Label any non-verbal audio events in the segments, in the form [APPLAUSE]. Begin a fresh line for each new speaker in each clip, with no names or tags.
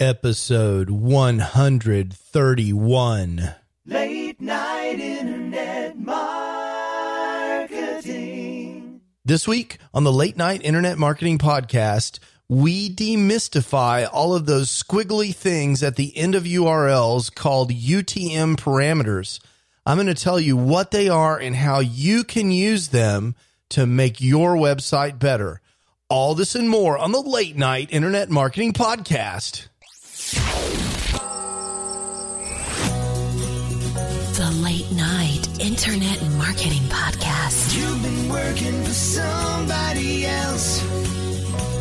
episode 131.
Late night internet marketing.
This week on the Late Night Internet Marketing Podcast, we demystify all of those squiggly things at the end of URLs called UTM parameters. I'm going to tell you what they are and how you can use them to make your website better. All this and more on the Late Night Internet Marketing Podcast.
The Late Night Internet Marketing Podcast.
You've been working for somebody else,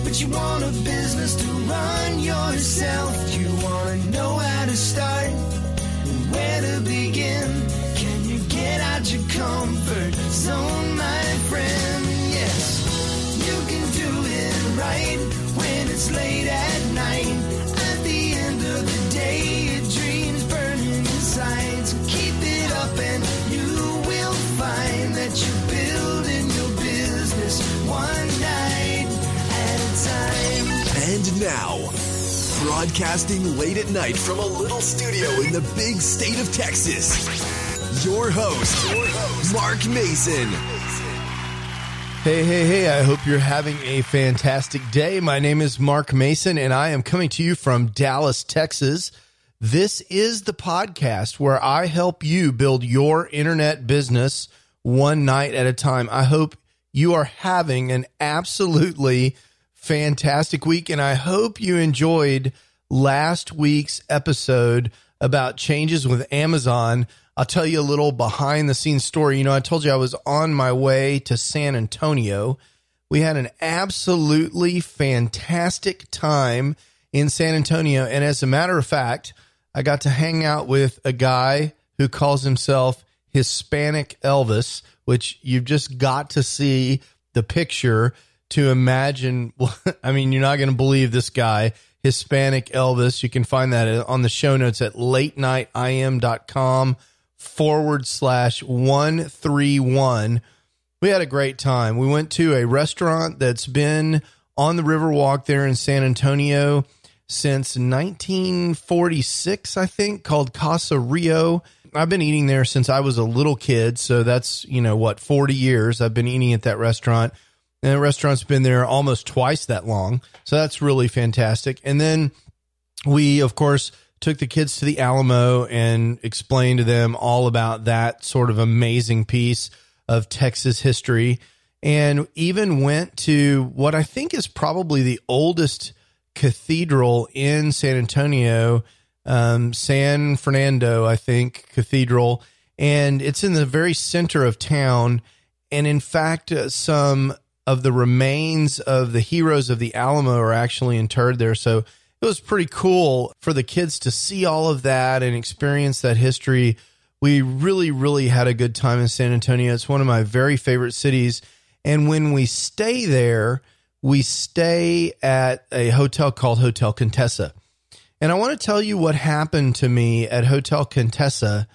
but you want a business to run yourself. You want to know how to start, and where to begin. Can you get out your comfort zone, my friend? Yes, you can do it right when it's late at night. That you're building your business one night at a time.
And now, broadcasting late at night from a little studio in the big state of Texas, your host, Mark Mason.
Hey, hey, hey, I hope you're having a fantastic day. My name is Mark Mason, and I am coming to you from Dallas, Texas. This is the podcast where I help you build your internet business one night at a time. I hope you are having an absolutely fantastic week, and I hope you enjoyed last week's episode about changes with Amazon. I'll tell you a little behind the scenes story. You know, I told you I was on my way to San Antonio. We had an absolutely fantastic time in San Antonio. And as a matter of fact, I got to hang out with a guy who calls himself Hispanic Elvis, which you've just got to see the picture to imagine. [LAUGHS] I mean, you're not going to believe this guy, Hispanic Elvis. You can find that on the show notes at late night latenightim.com forward slash 131. We had a great time. We went to a restaurant that's been on the Riverwalk there in San Antonio since 1946, I think, called Casa Rio. I've been eating there since I was a little kid. So that's, you know, what, 40 years I've been eating at that restaurant. And the restaurant's been there almost twice that long. So that's really fantastic. And then we, of course, took the kids to the Alamo and explained to them all about that sort of amazing piece of Texas history. And even went to what I think is probably the oldest cathedral in San Antonio, um, San Fernando, I think, Cathedral. And it's in the very center of town. And in fact, uh, some of the remains of the heroes of the Alamo are actually interred there. So it was pretty cool for the kids to see all of that and experience that history. We really, really had a good time in San Antonio. It's one of my very favorite cities. And when we stay there, we stay at a hotel called Hotel Contessa. And I want to tell you what happened to me at Hotel Contessa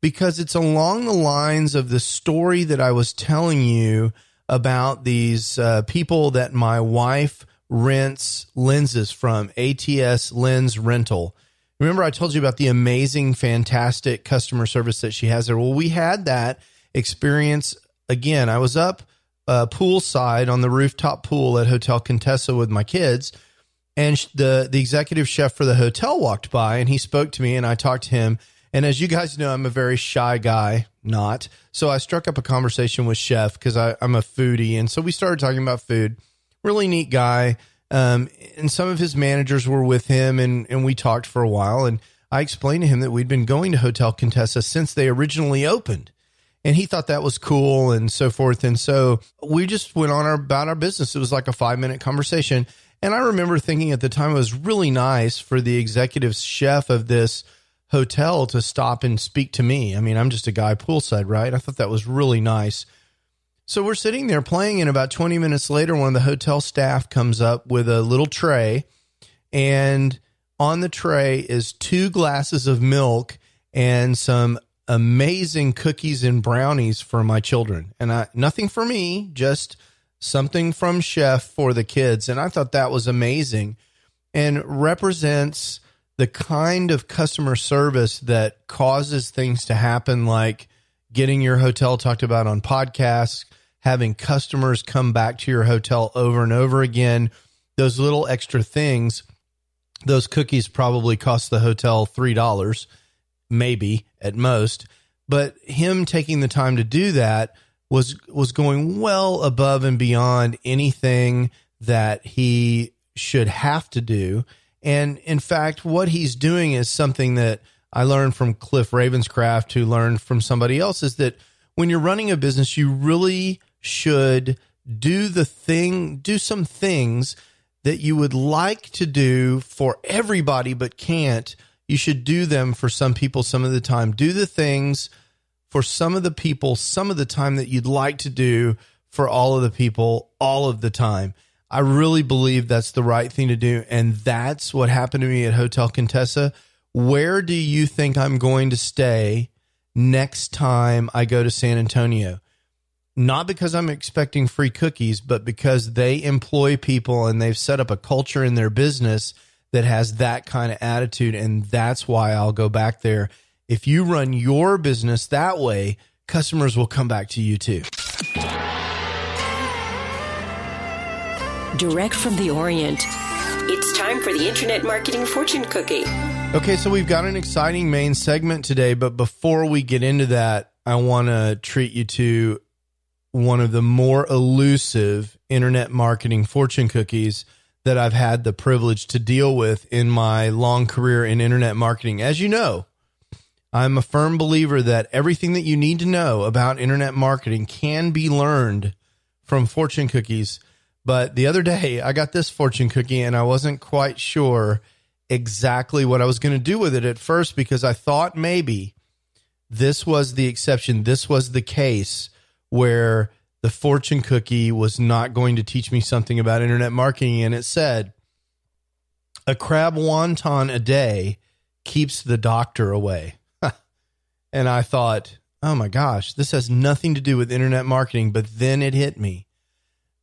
because it's along the lines of the story that I was telling you about these uh, people that my wife rents lenses from ATS Lens Rental. Remember, I told you about the amazing, fantastic customer service that she has there. Well, we had that experience again. I was up uh, poolside on the rooftop pool at Hotel Contessa with my kids, and the the executive chef for the hotel walked by, and he spoke to me, and I talked to him. And as you guys know, I'm a very shy guy, not so. I struck up a conversation with Chef because I'm a foodie, and so we started talking about food really neat guy. Um, and some of his managers were with him, and and we talked for a while. And I explained to him that we'd been going to Hotel Contessa since they originally opened, and he thought that was cool and so forth. And so we just went on our, about our business. It was like a five minute conversation. And I remember thinking at the time it was really nice for the executive chef of this hotel to stop and speak to me. I mean, I'm just a guy poolside, right? I thought that was really nice. So we're sitting there playing, and about 20 minutes later, one of the hotel staff comes up with a little tray, and on the tray is two glasses of milk and some amazing cookies and brownies for my children. And I, nothing for me, just something from chef for the kids. And I thought that was amazing and represents the kind of customer service that causes things to happen, like getting your hotel talked about on podcasts, having customers come back to your hotel over and over again, those little extra things, those cookies probably cost the hotel $3, maybe at most. But him taking the time to do that was was going well above and beyond anything that he should have to do. And in fact, what he's doing is something that I learned from Cliff Ravenscraft, who learned from somebody else, is that when you're running a business, you really should do the thing, do some things that you would like to do for everybody but can't. You should do them for some people some of the time. Do the things for some of the people some of the time that you'd like to do for all of the people all of the time. I really believe that's the right thing to do. And that's what happened to me at Hotel Contessa. Where do you think I'm going to stay next time I go to San Antonio? Not because I'm expecting free cookies, but because they employ people and they've set up a culture in their business that has that kind of attitude. And that's why I'll go back there. If you run your business that way, customers will come back to you too.
Direct from the Orient. It's time for the Internet Marketing Fortune Cookie.
Okay, so we've got an exciting main segment today, but before we get into that, I want to treat you to one of the more elusive internet marketing fortune cookies that I've had the privilege to deal with in my long career in internet marketing. As you know, I'm a firm believer that everything that you need to know about internet marketing can be learned from fortune cookies. But the other day, I got this fortune cookie and I wasn't quite sure exactly what I was going to do with it at first because I thought maybe this was the exception. This was the case where the fortune cookie was not going to teach me something about internet marketing. And it said, a crab wonton a day keeps the doctor away. And I thought, oh my gosh, this has nothing to do with internet marketing. But then it hit me.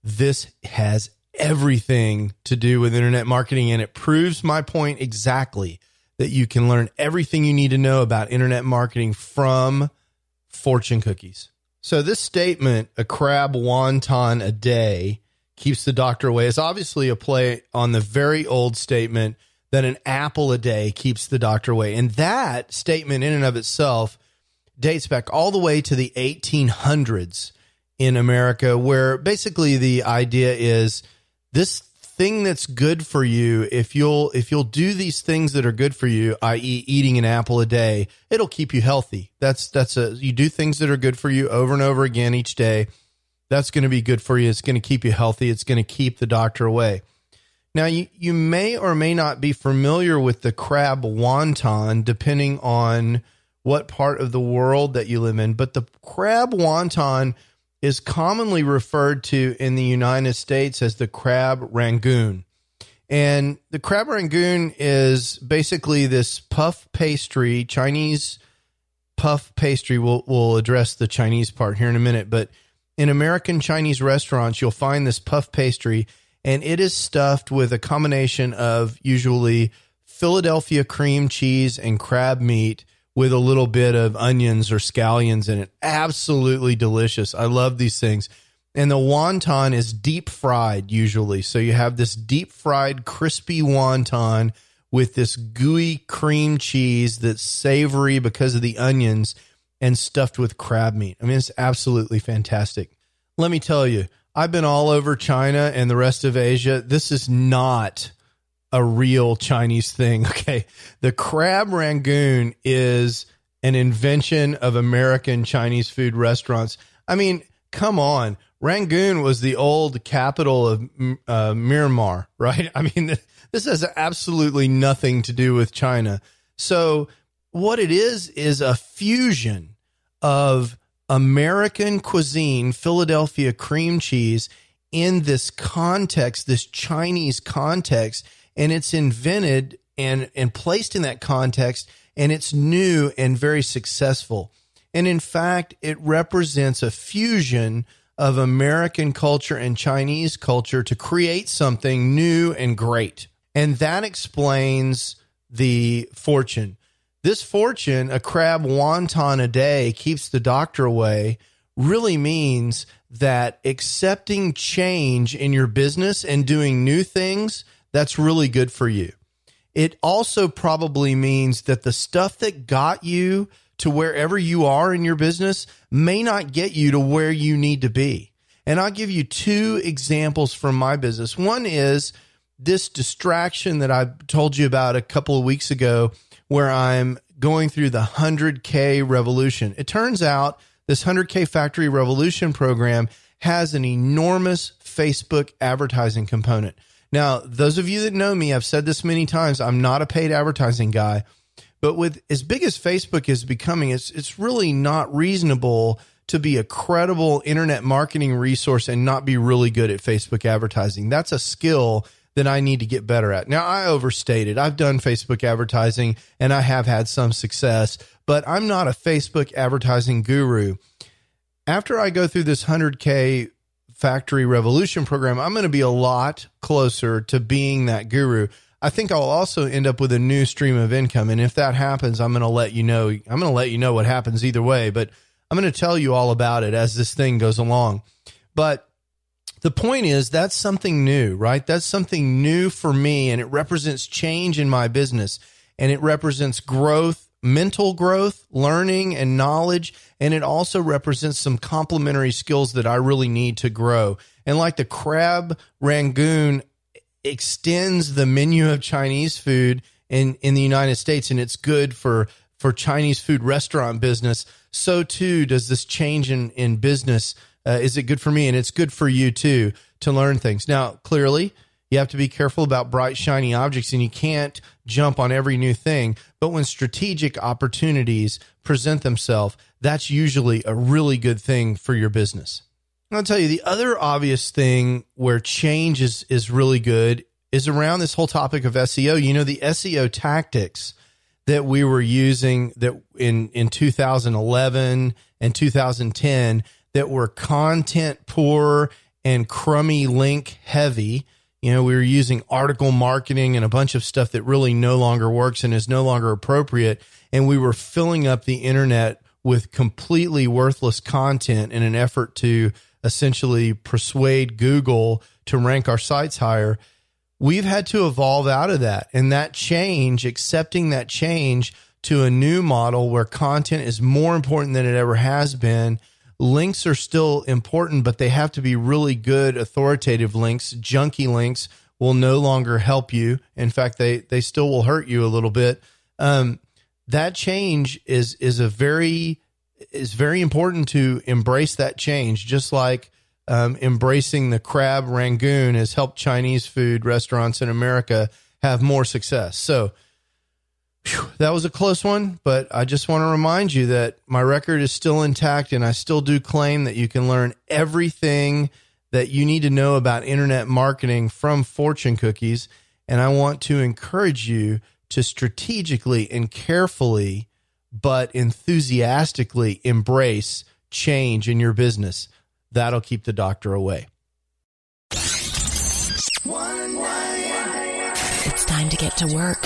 This has everything to do with internet marketing. And it proves my point exactly that you can learn everything you need to know about internet marketing from fortune cookies. So this statement, a crab wonton a day keeps the doctor away, is obviously a play on the very old statement that an apple a day keeps the doctor away. And that statement in and of itself dates back all the way to the 1800s in America, where basically the idea is this thing that's good for you if you'll if you'll do these things that are good for you i.e. eating an apple a day it'll keep you healthy. That's that's a you do things that are good for you over and over again each day. That's going to be good for you. It's going to keep you healthy. It's going to keep the doctor away now you you may or may not be familiar with the crab wonton depending on what part of the world that you live in but the crab wonton is commonly referred to in the United States as the crab rangoon. And the crab rangoon is basically this puff pastry, Chinese puff pastry. We'll, we'll address the Chinese part here in a minute. But in American Chinese restaurants, you'll find this puff pastry, and it is stuffed with a combination of usually Philadelphia cream cheese and crab meat with a little bit of onions or scallions in it. Absolutely delicious. I love these things. And the wonton is deep fried usually. So you have this deep fried, crispy wonton with this gooey cream cheese that's savory because of the onions and stuffed with crab meat. I mean, it's absolutely fantastic. Let me tell you, I've been all over China and the rest of Asia. This is not a real Chinese thing. [LAUGHS] Okay. The crab rangoon is an invention of American Chinese food restaurants. I mean, come on. Rangoon was the old capital of uh, Myanmar, [LAUGHS] right? I mean, this has absolutely nothing to do with China. So, what it is, is a fusion of American cuisine, Philadelphia cream cheese, in this context, this Chinese context and it's invented and and placed in that context and it's new and very successful. And in fact, it represents a fusion of American culture and Chinese culture to create something new and great. And that explains the fortune. This fortune, a crab wonton a day keeps the doctor away, really means that accepting change in your business and doing new things, that's really good for you. It also probably means that the stuff that got you to wherever you are in your business may not get you to where you need to be. And I'll give you two examples from my business. One is this distraction that I told you about a couple of weeks ago, where I'm going through the 100K revolution. It turns out this 100K Factory Revolution program has an enormous Facebook advertising component. Now, those of you that know me, I've said this many times, I'm not a paid advertising guy. But with as big as Facebook is becoming, it's it's really not reasonable to be a credible internet marketing resource and not be really good at Facebook advertising. That's a skill that I need to get better at. Now, I overstated. I've done Facebook advertising and I have had some success, but I'm not a Facebook advertising guru. After I go through this 100K factory revolution program, I'm going to be a lot closer to being that guru. I think I'll also end up with a new stream of income. And if that happens, I'm going to let you know. I'm going to let you know what happens either way, but I'm going to tell you all about it as this thing goes along. But the point is, that's something new, right? That's something new for me, and it represents change in my business, and it represents growth, mental growth, learning, and knowledge. And it also represents some complementary skills that I really need to grow. And like the crab rangoon extends the menu of Chinese food in, in the United States, and it's good for, for Chinese food restaurant business. So too does this change in, in business. Uh, is it good for me? And it's good for you too to learn things. Now, clearly, you have to be careful about bright, shiny objects and you can't jump on every new thing. But when strategic opportunities present themselves, that's usually a really good thing for your business. I'll tell you the other obvious thing where change is is really good is around this whole topic of SEO. You know, the SEO tactics that we were using that in in 2011 and 2010 that were content poor and crummy link heavy. You know, we were using article marketing and a bunch of stuff that really no longer works and is no longer appropriate. And we were filling up the internet with completely worthless content in an effort to essentially persuade Google to rank our sites higher. We've had to evolve out of that. And that change, accepting that change to a new model where content is more important than it ever has been. Links are still important, but they have to be really good, authoritative links. Junky links will no longer help you. In fact, they, they still will hurt you a little bit. Um, that change is is a very is very important to embrace that change, just like um, embracing the crab rangoon has helped Chinese food restaurants in America have more success. So whew, that was a close one, but I just want to remind you that my record is still intact and I still do claim that you can learn everything that you need to know about internet marketing from fortune cookies. And I want to encourage you to strategically and carefully but enthusiastically embrace change in your business. That'll keep the doctor away.
It's time to get to work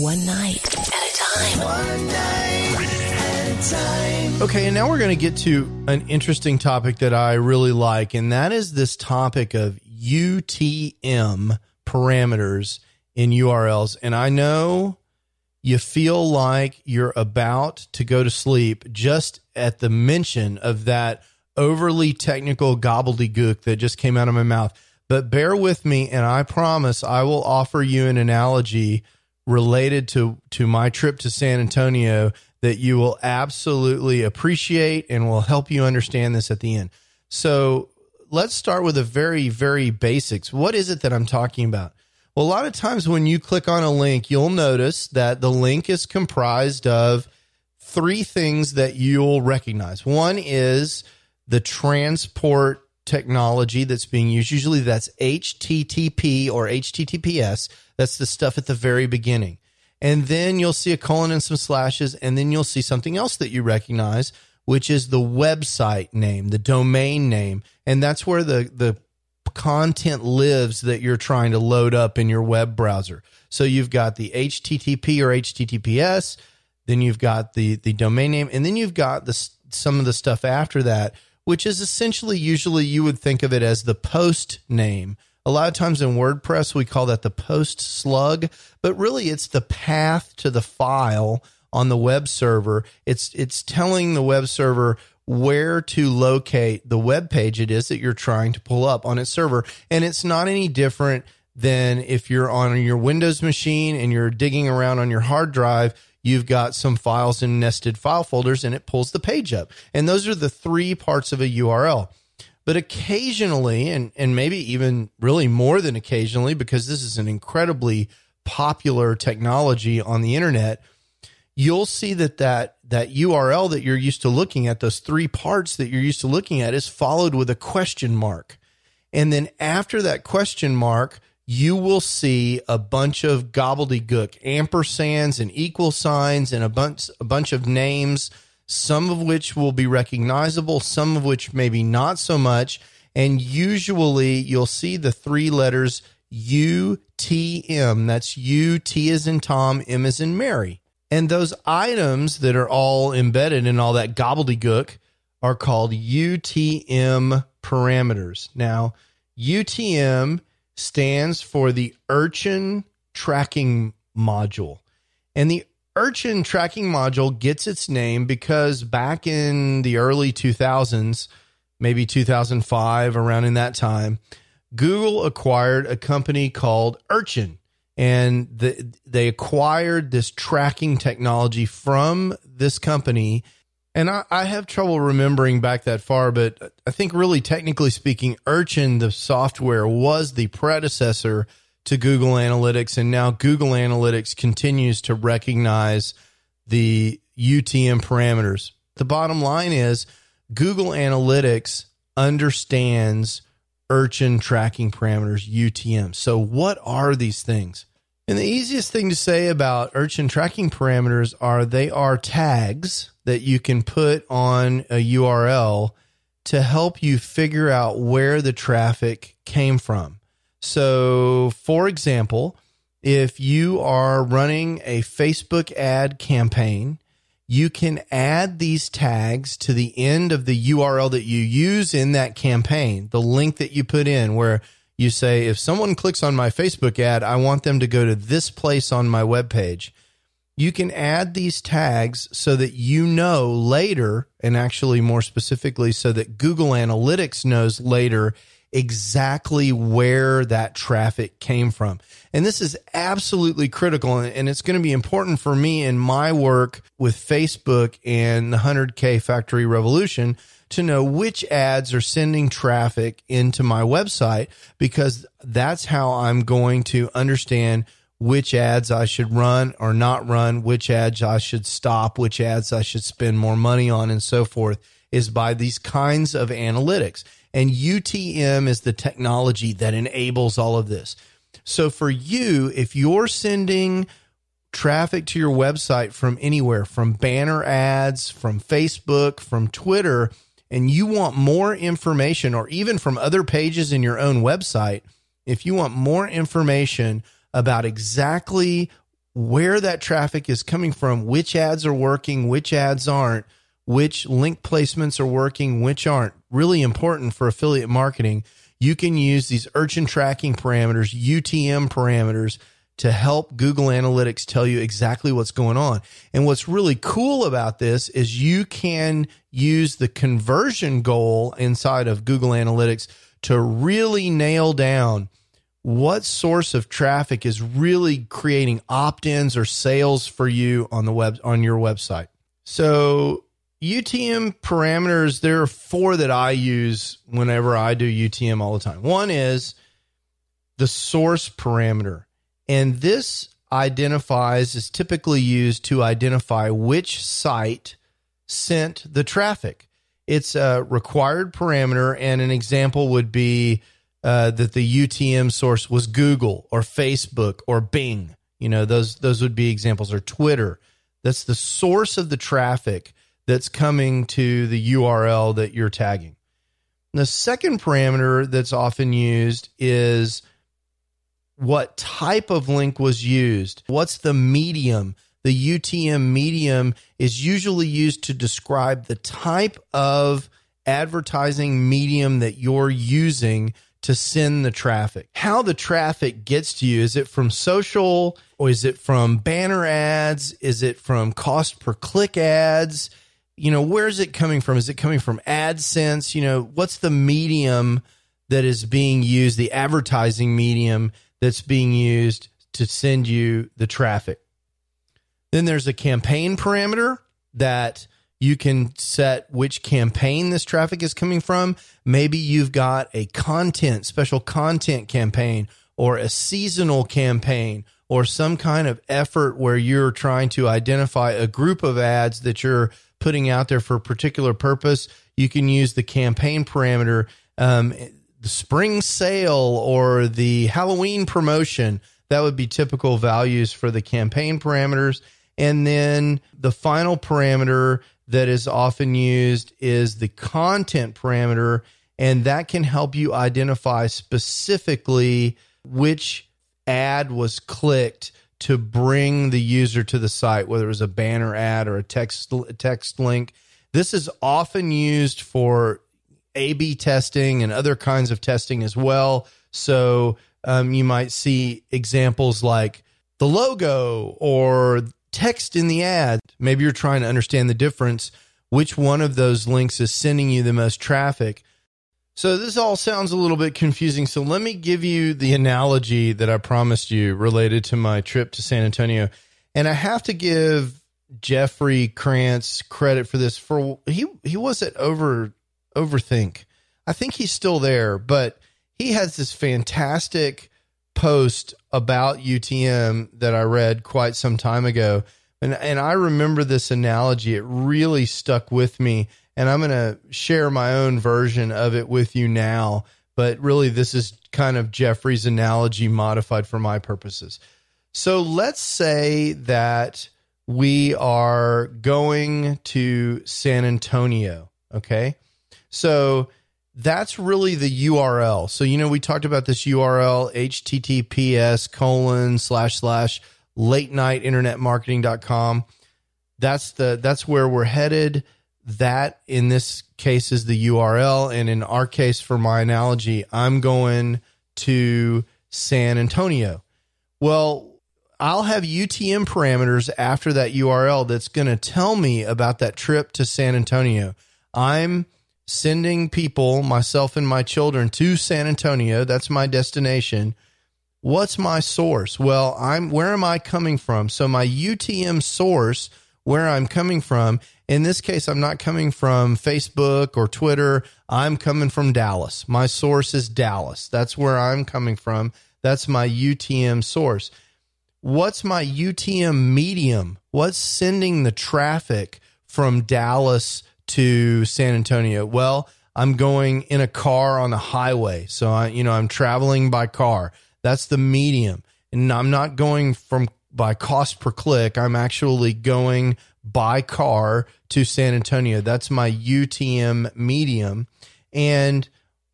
One night at a time.
One night at a time.
Okay, and now we're going to get to an interesting topic that I really like, and that is this topic of UTM parameters in URLs. And I know you feel like you're about to go to sleep just at the mention of that overly technical gobbledygook that just came out of my mouth. But bear with me, and I promise I will offer you an analogy related to, to my trip to San Antonio that you will absolutely appreciate and will help you understand this at the end. So let's start with the very, very basics. What is it that I'm talking about? Well, a lot of times when you click on a link, you'll notice that the link is comprised of three things that you'll recognize. One is the transport technology that's being used. Usually that's HTTP or HTTPS. That's the stuff at the very beginning. And then you'll see a colon and some slashes, and then you'll see something else that you recognize, which is the website name, the domain name. And that's where the, the content lives that you're trying to load up in your web browser. So you've got the HTTP or HTTPS, then you've got the the domain name, and then you've got the some of the stuff after that, which is essentially usually you would think of it as the post name. A lot of times in WordPress we call that the post slug, but really it's the path to the file on the web server. It's it's telling the web server where to locate the web page it is that you're trying to pull up on its server. And it's not any different than if you're on your Windows machine and you're digging around on your hard drive, you've got some files in nested file folders and it pulls the page up. And those are the three parts of a URL. But occasionally, and, and maybe even really more than occasionally, because this is an incredibly popular technology on the internet, you'll see that that that URL that you're used to looking at, those three parts that you're used to looking at, is followed with a question mark. And then after that question mark, you will see a bunch of gobbledygook, ampersands and equal signs and a bunch a bunch of names, some of which will be recognizable, some of which maybe not so much. And usually you'll see the three letters UTM. That's U T is in Tom, M is in Mary. And those items that are all embedded in all that gobbledygook are called UTM parameters. Now, UTM stands for the Urchin Tracking Module. And the Urchin Tracking Module gets its name because back in the early 2000s, maybe 2005, around in that time, Google acquired a company called Urchin and the, they acquired this tracking technology from this company. And I, I, have trouble remembering back that far, but I think really technically speaking, Urchin, the software, was the predecessor to Google Analytics. And now Google Analytics continues to recognize the UTM parameters. The bottom line is Google Analytics understands Urchin tracking parameters, UTM. So, what are these things? And the easiest thing to say about Urchin tracking parameters are they are tags that you can put on a URL to help you figure out where the traffic came from. So, for example, if you are running a Facebook ad campaign, you can add these tags to the end of the URL that you use in that campaign, the link that you put in, where you say, if someone clicks on my Facebook ad, I want them to go to this place on my webpage. You can add these tags so that you know later, and actually more specifically, so that Google Analytics knows later exactly where that traffic came from. And this is absolutely critical. And it's going to be important for me in my work with Facebook and the 100K Factory Revolution to know which ads are sending traffic into my website because that's how I'm going to understand which ads I should run or not run, which ads I should stop, which ads I should spend more money on, and so forth, is by these kinds of analytics. And UTM is the technology that enables all of this. So for you, if you're sending traffic to your website from anywhere, from banner ads, from Facebook, from Twitter, and you want more information, or even from other pages in your own website, if you want more information about exactly where that traffic is coming from, which ads are working, which ads aren't, which link placements are working, which aren't, really important for affiliate marketing. You can use these urchin tracking parameters, UTM parameters to help Google Analytics tell you exactly what's going on. And what's really cool about this is you can use the conversion goal inside of Google Analytics to really nail down what source of traffic is really creating opt-ins or sales for you on the web on your website. So UTM parameters, there are four that I use whenever I do UTM all the time. One is the source parameter. And this identifies is typically used to identify which site sent the traffic. It's a required parameter, and an example would be uh, that the UTM source was Google or Facebook or Bing. You know, those those would be examples, or Twitter. That's the source of the traffic that's coming to the URL that you're tagging. The second parameter that's often used is what type of link was used. What's the medium? The UTM medium is usually used to describe the type of advertising medium that you're using to send the traffic. How the traffic gets to you is it from social or is it from banner ads? Is it from cost per click ads? You know, where's it coming from? Is it coming from AdSense? You know, what's the medium that is being used, the advertising medium that's being used to send you the traffic? Then there's a campaign parameter that you can set which campaign this traffic is coming from. Maybe you've got a content, special content campaign or a seasonal campaign or some kind of effort where you're trying to identify a group of ads that you're putting out there for a particular purpose. You can use the campaign parameter, um, the spring sale or the Halloween promotion. That would be typical values for the campaign parameters. And then the final parameter that is often used is the content parameter, and that can help you identify specifically which ad was clicked to bring the user to the site, whether it was a banner ad or a text text link. This is often used for A/B testing and other kinds of testing as well. So um, you might see examples like the logo or text in the ad. Maybe you're trying to understand the difference, which one of those links is sending you the most traffic. So this all sounds a little bit confusing. So let me give you the analogy that I promised you related to my trip to San Antonio. And I have to give Jeffrey Kranz credit for this for he he wasn't over overthink. I think he's still there, but he has this fantastic post about UTM that I read quite some time ago. And, and I remember this analogy. It really stuck with me. And I'm going to share my own version of it with you now. But really, this is kind of Jeffrey's analogy modified for my purposes. So let's say that we are going to San Antonio. Okay. So that's really the URL. So, you know, we talked about this URL, https colon slash slash late night internet marketing.com. That's the, that's where we're headed. That in this case is the URL. And in our case, for my analogy, I'm going to San Antonio. Well, I'll have UTM parameters after that URL that's going to tell me about that trip to San Antonio. I'm sending people, myself and my children, to San Antonio. That's my destination. What's my source? Well, I'm where am I coming from? So my UTM source, where I'm coming from, in this case, I'm not coming from Facebook or Twitter. I'm coming from Dallas. My source is Dallas. That's where I'm coming from. That's my UTM source. What's my UTM medium? What's sending the traffic from Dallas to San Antonio? Well, I'm going in a car on the highway. So I, you know, I'm traveling by car. That's the medium. And I'm not going from by cost per click. I'm actually going by car to San Antonio. That's my UTM medium. And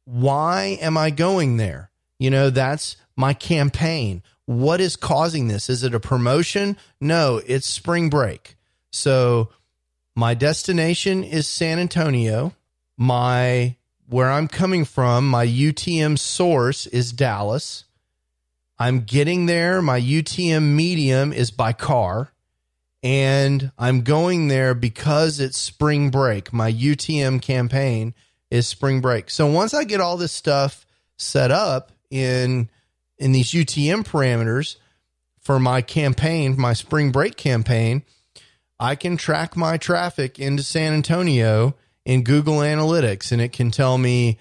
why am I going there? You know, that's my campaign. What is causing this? Is it a promotion? No, it's spring break. So my destination is San Antonio. My where I'm coming from, my UTM source is Dallas. I'm getting there. My UTM medium is by car. And I'm going there because it's spring break. My UTM campaign is spring break. So once I get all this stuff set up in in these UTM parameters for my campaign, my spring break campaign, I can track my traffic into San Antonio in Google Analytics and it can tell me,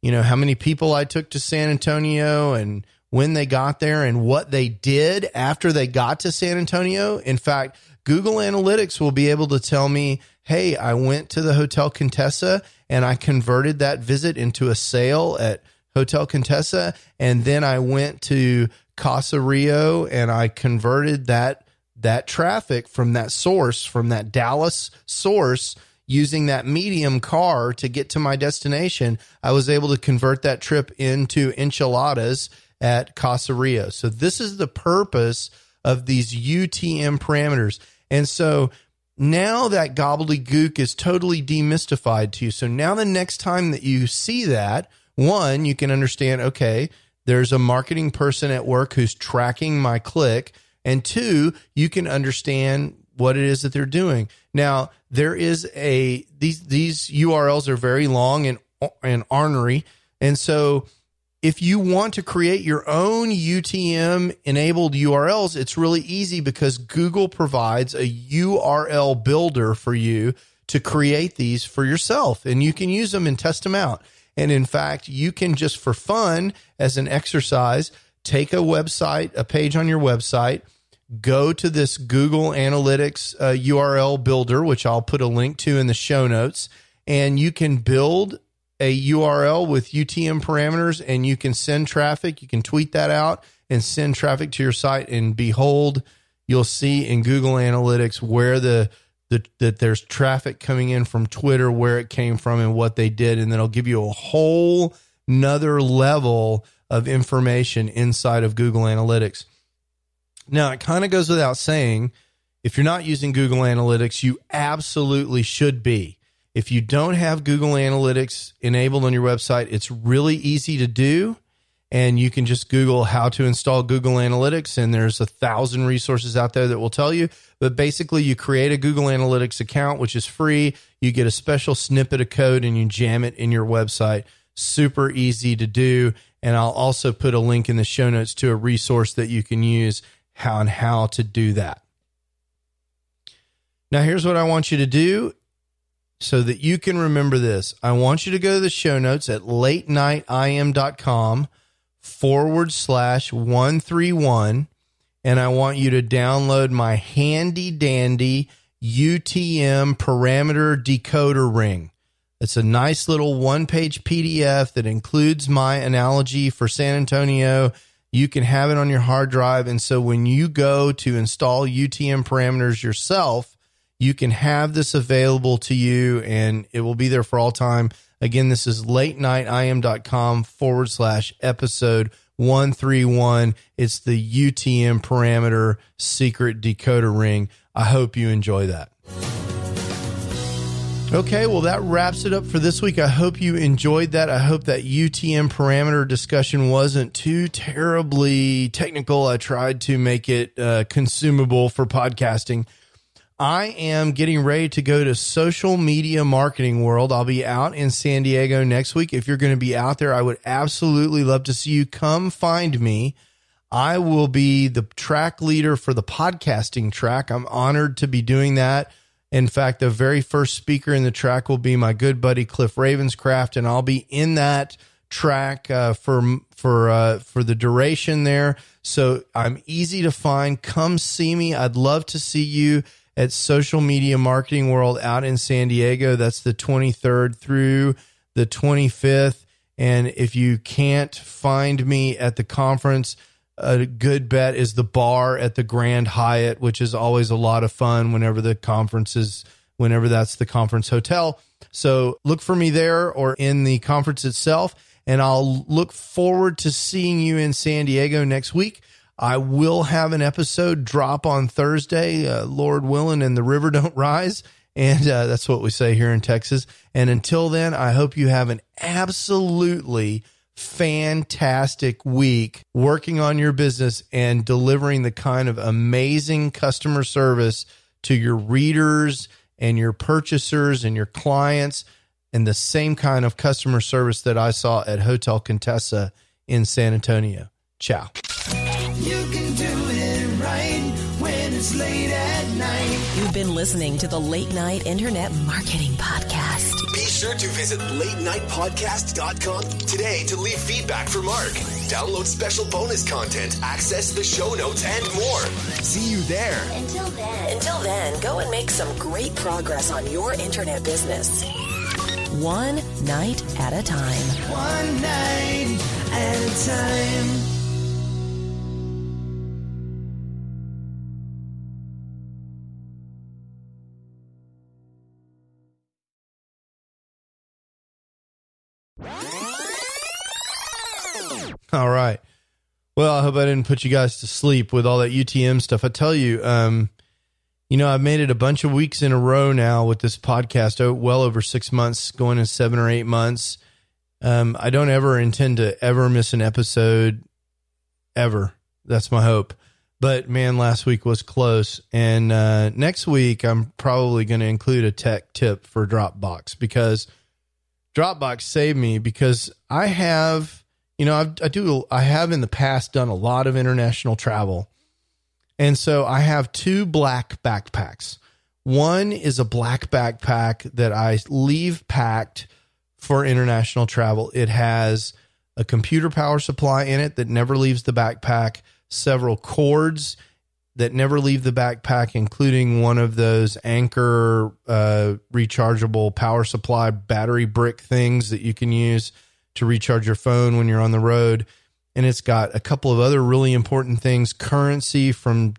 you know, how many people I took to San Antonio and when they got there and what they did after they got to San Antonio. In fact, Google Analytics will be able to tell me, hey, I went to the Hotel Contessa and I converted that visit into a sale at Hotel Contessa. And then I went to Casa Rio and I converted that that traffic from that source, from that Dallas source, using that medium car to get to my destination, I was able to convert that trip into enchiladas at Casa Rio. So this is the purpose of these UTM parameters. And so now that gobbledygook is totally demystified to you. So now the next time that you see that, one, you can understand, okay, there's a marketing person at work who's tracking my click. And two, you can understand what it is that they're doing. Now, there is a these these URLs are very long and and ornery. And so if you want to create your own UTM enabled URLs, it's really easy because Google provides a URL builder for you to create these for yourself and you can use them and test them out. And in fact, you can just for fun as an exercise, take a website, a page on your website, go to this Google Analytics uh, URL builder, which I'll put a link to in the show notes, and you can build a URL with UTM parameters and you can send traffic. You can tweet that out and send traffic to your site. And behold, you'll see in Google Analytics where the, the that there's traffic coming in from Twitter, where it came from, and what they did, and then it'll give you a whole another level of information inside of Google Analytics. Now, it kind of goes without saying, if you're not using Google Analytics, you absolutely should be. If you don't have Google Analytics enabled on your website, it's really easy to do. And you can just Google how to install Google Analytics, and there's a thousand resources out there that will tell you. But basically, you create a Google Analytics account, which is free. You get a special snippet of code and you jam it in your website. Super easy to do. And I'll also put a link in the show notes to a resource that you can use and how to do that. Now, here's what I want you to do so that you can remember this. I want you to go to the show notes at latenightim.com forward slash 131. And I want you to download my handy dandy UTM parameter decoder ring. It's a nice little one page PDF that includes my analogy for San Antonio. You can have it on your hard drive. And so when you go to install UTM parameters yourself, you can have this available to you and it will be there for all time. Again, this is late nightim.com forward slash episode 131. It's the UTM parameter secret decoder ring. I hope you enjoy that. Okay, well, that wraps it up for this week. I hope you enjoyed that. I hope that UTM parameter discussion wasn't too terribly technical. I tried to make it uh, consumable for podcasting. I am getting ready to go to social media marketing world. I'll be out in San Diego next week. If you're going to be out there, I would absolutely love to see you. Come find me. I will be the track leader for the podcasting track. I'm honored to be doing that. In fact, the very first speaker in the track will be my good buddy Cliff Ravenscraft, and I'll be in that track uh, for for uh, for the duration there. So I'm easy to find. Come see me. I'd love to see you at Social Media Marketing World out in San Diego. That's the 23rd through the 25th. And if you can't find me at the conference, a good bet is the bar at the Grand Hyatt, which is always a lot of fun whenever the conference is, whenever that's the conference hotel. So look for me there or in the conference itself. And I'll look forward to seeing you in San Diego next week. I will have an episode drop on Thursday, uh, Lord willing, and the river [LAUGHS] don't rise. And uh, that's what we say here in Texas. And until then, I hope you have an absolutely fantastic week working on your business and delivering the kind of amazing customer service to your readers and your purchasers and your clients and the same kind of customer service that I saw at Hotel Contessa in San Antonio. Ciao.
It's late at night.
You've been listening to the Late Night Internet Marketing Podcast.
Be sure to visit latenightpodcast.com today to leave feedback for Mark. Download special bonus content, access the show notes, and more. See you there.
Until then, until then, go and make some great progress on your internet business. One night at a time.
One night at a time.
All right. Well, I hope I didn't put you guys to sleep with all that UTM stuff. I tell you, um, you know, I've made it a bunch of weeks in a row now with this podcast, oh, well over six months, going in seven or eight months. Um, I don't ever intend to ever miss an episode, ever. That's my hope. But man, last week was close. And uh, next week, I'm probably going to include a tech tip for Dropbox because Dropbox saved me because I have you know, I've, I do, I have in the past done a lot of international travel. And so I have two black backpacks. One is a black backpack that I leave packed for international travel. It has a computer power supply in it that never leaves the backpack, several cords that never leave the backpack, including one of those Anker uh, rechargeable power supply battery brick things that you can use to recharge your phone when you're on the road. And it's got a couple of other really important things currency from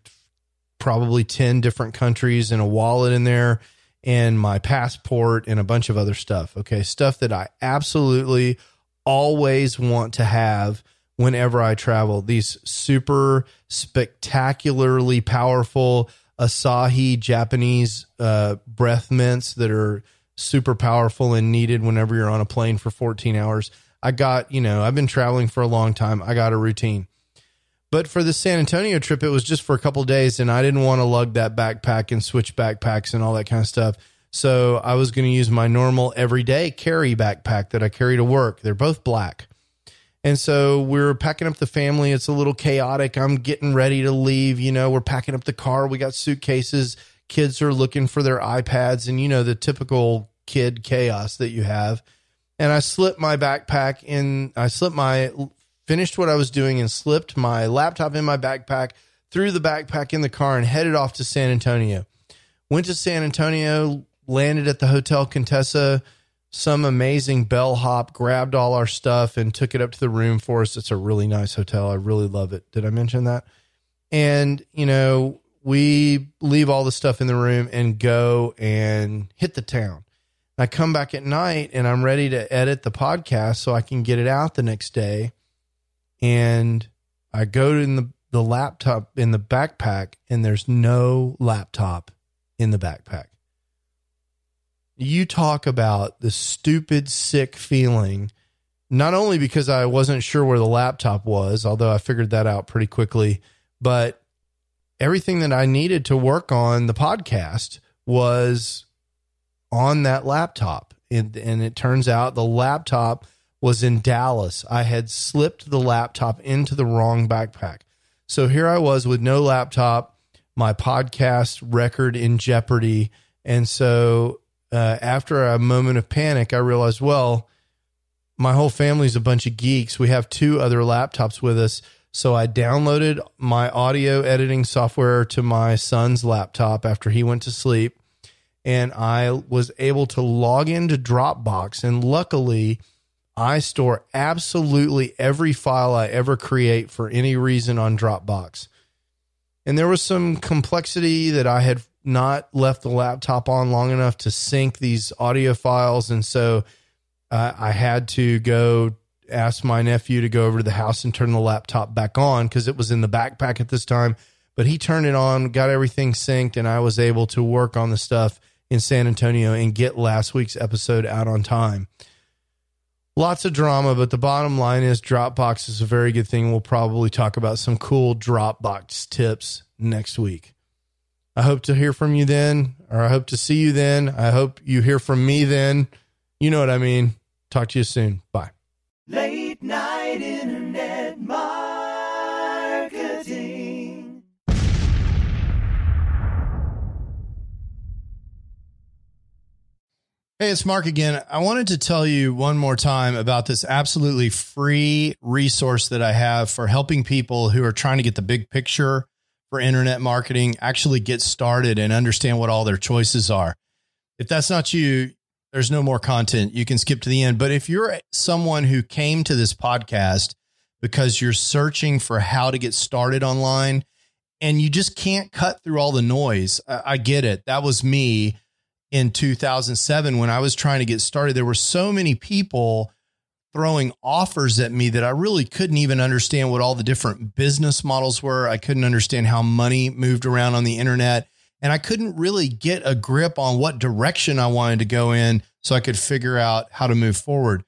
probably 10 different countries and a wallet in there and my passport and a bunch of other stuff. Okay. Stuff that I absolutely always want to have whenever I travel. These super spectacularly powerful Asahi Japanese uh, breath mints that are super powerful and needed whenever you're on a plane for 14 hours. I got, you know, I've been traveling for a long time. I got a routine. But for the San Antonio trip, it was just for a couple days, and I didn't want to lug that backpack and switch backpacks and all that kind of stuff. So I was going to use my normal everyday carry backpack that I carry to work. They're both black. And so we're packing up the family. It's a little chaotic. I'm getting ready to leave. You know, we're packing up the car. We got suitcases. Kids are looking for their iPads and, you know, the typical kid chaos that you have and I slipped my backpack in. I slipped my finished what I was doing and slipped my laptop in my backpack, threw the backpack in the car, and headed off to San Antonio. Went to San Antonio, landed at the Hotel Contessa. Some amazing bellhop grabbed all our stuff and took it up to the room for us. It's a really nice hotel. I really love it. Did I mention that? And, you know, we leave all the stuff in the room and go and hit the town. I come back at night and I'm ready to edit the podcast so I can get it out the next day. And I go in the, the laptop in the backpack and there's no laptop in the backpack. You talk about the stupid, sick feeling, not only because I wasn't sure where the laptop was, although I figured that out pretty quickly, but everything that I needed to work on the podcast was on that laptop. And, and it turns out the laptop was in Dallas. I had slipped the laptop into the wrong backpack. So here I was with no laptop, my podcast record in jeopardy. And so uh, after a moment of panic, I realized, well, my whole family's a bunch of geeks. We have two other laptops with us. So I downloaded my audio editing software to my son's laptop after he went to sleep and I was able to log into Dropbox. And luckily, I store absolutely every file I ever create for any reason on Dropbox. And there was some complexity that I had not left the laptop on long enough to sync these audio files. And so uh, I had to go ask my nephew to go over to the house and turn the laptop back on because it was in the backpack at this time. But he turned it on, got everything synced, and I was able to work on the stuff in San Antonio and get last week's episode out on time. Lots of drama, but the bottom line is Dropbox is a very good thing. We'll probably talk about some cool Dropbox tips next week. I hope to hear from you then, or I hope to see you then. I hope you hear from me then. You know what I mean. Talk to you soon. Bye.
Late
Hey, it's Mark again. I wanted to tell you one more time about this absolutely free resource that I have for helping people who are trying to get the big picture for internet marketing actually get started and understand what all their choices are. If that's not you, there's no more content. You can skip to the end. But if you're someone who came to this podcast because you're searching for how to get started online and you just can't cut through all the noise, I, get it. That was me in 2007 when I was trying to get started. There were so many people throwing offers at me that I really couldn't even understand what all the different business models were. I couldn't understand how money moved around on the internet. And I couldn't really get a grip on what direction I wanted to go in so I could figure out how to move forward.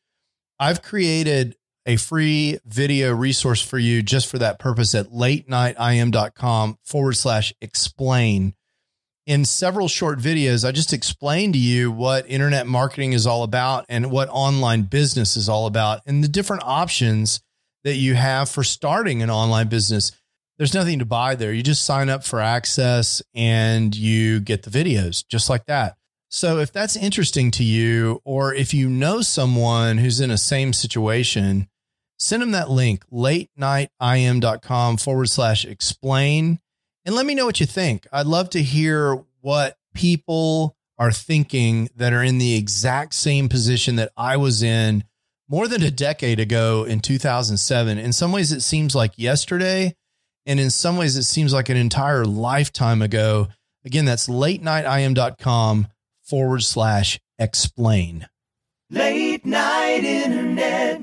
I've created a free video resource for you just for that purpose at late nightim.com forward slash explain. In several short videos, I just explained to you what internet marketing is all about and what online business is all about and the different options that you have for starting an online business. There's nothing to buy there. You just sign up for access and you get the videos just like that. So if that's interesting to you, or if you know someone who's in a same situation, send them that link, late nightim.com forward slash explain, and let me know what you think. I'd love to hear what people are thinking that are in the exact same position that I was in more than a decade ago in 2007. In some ways, it seems like yesterday. And in some ways, it seems like an entire lifetime ago. Again, that's late nightim.com forward slash explain.
Late night internet.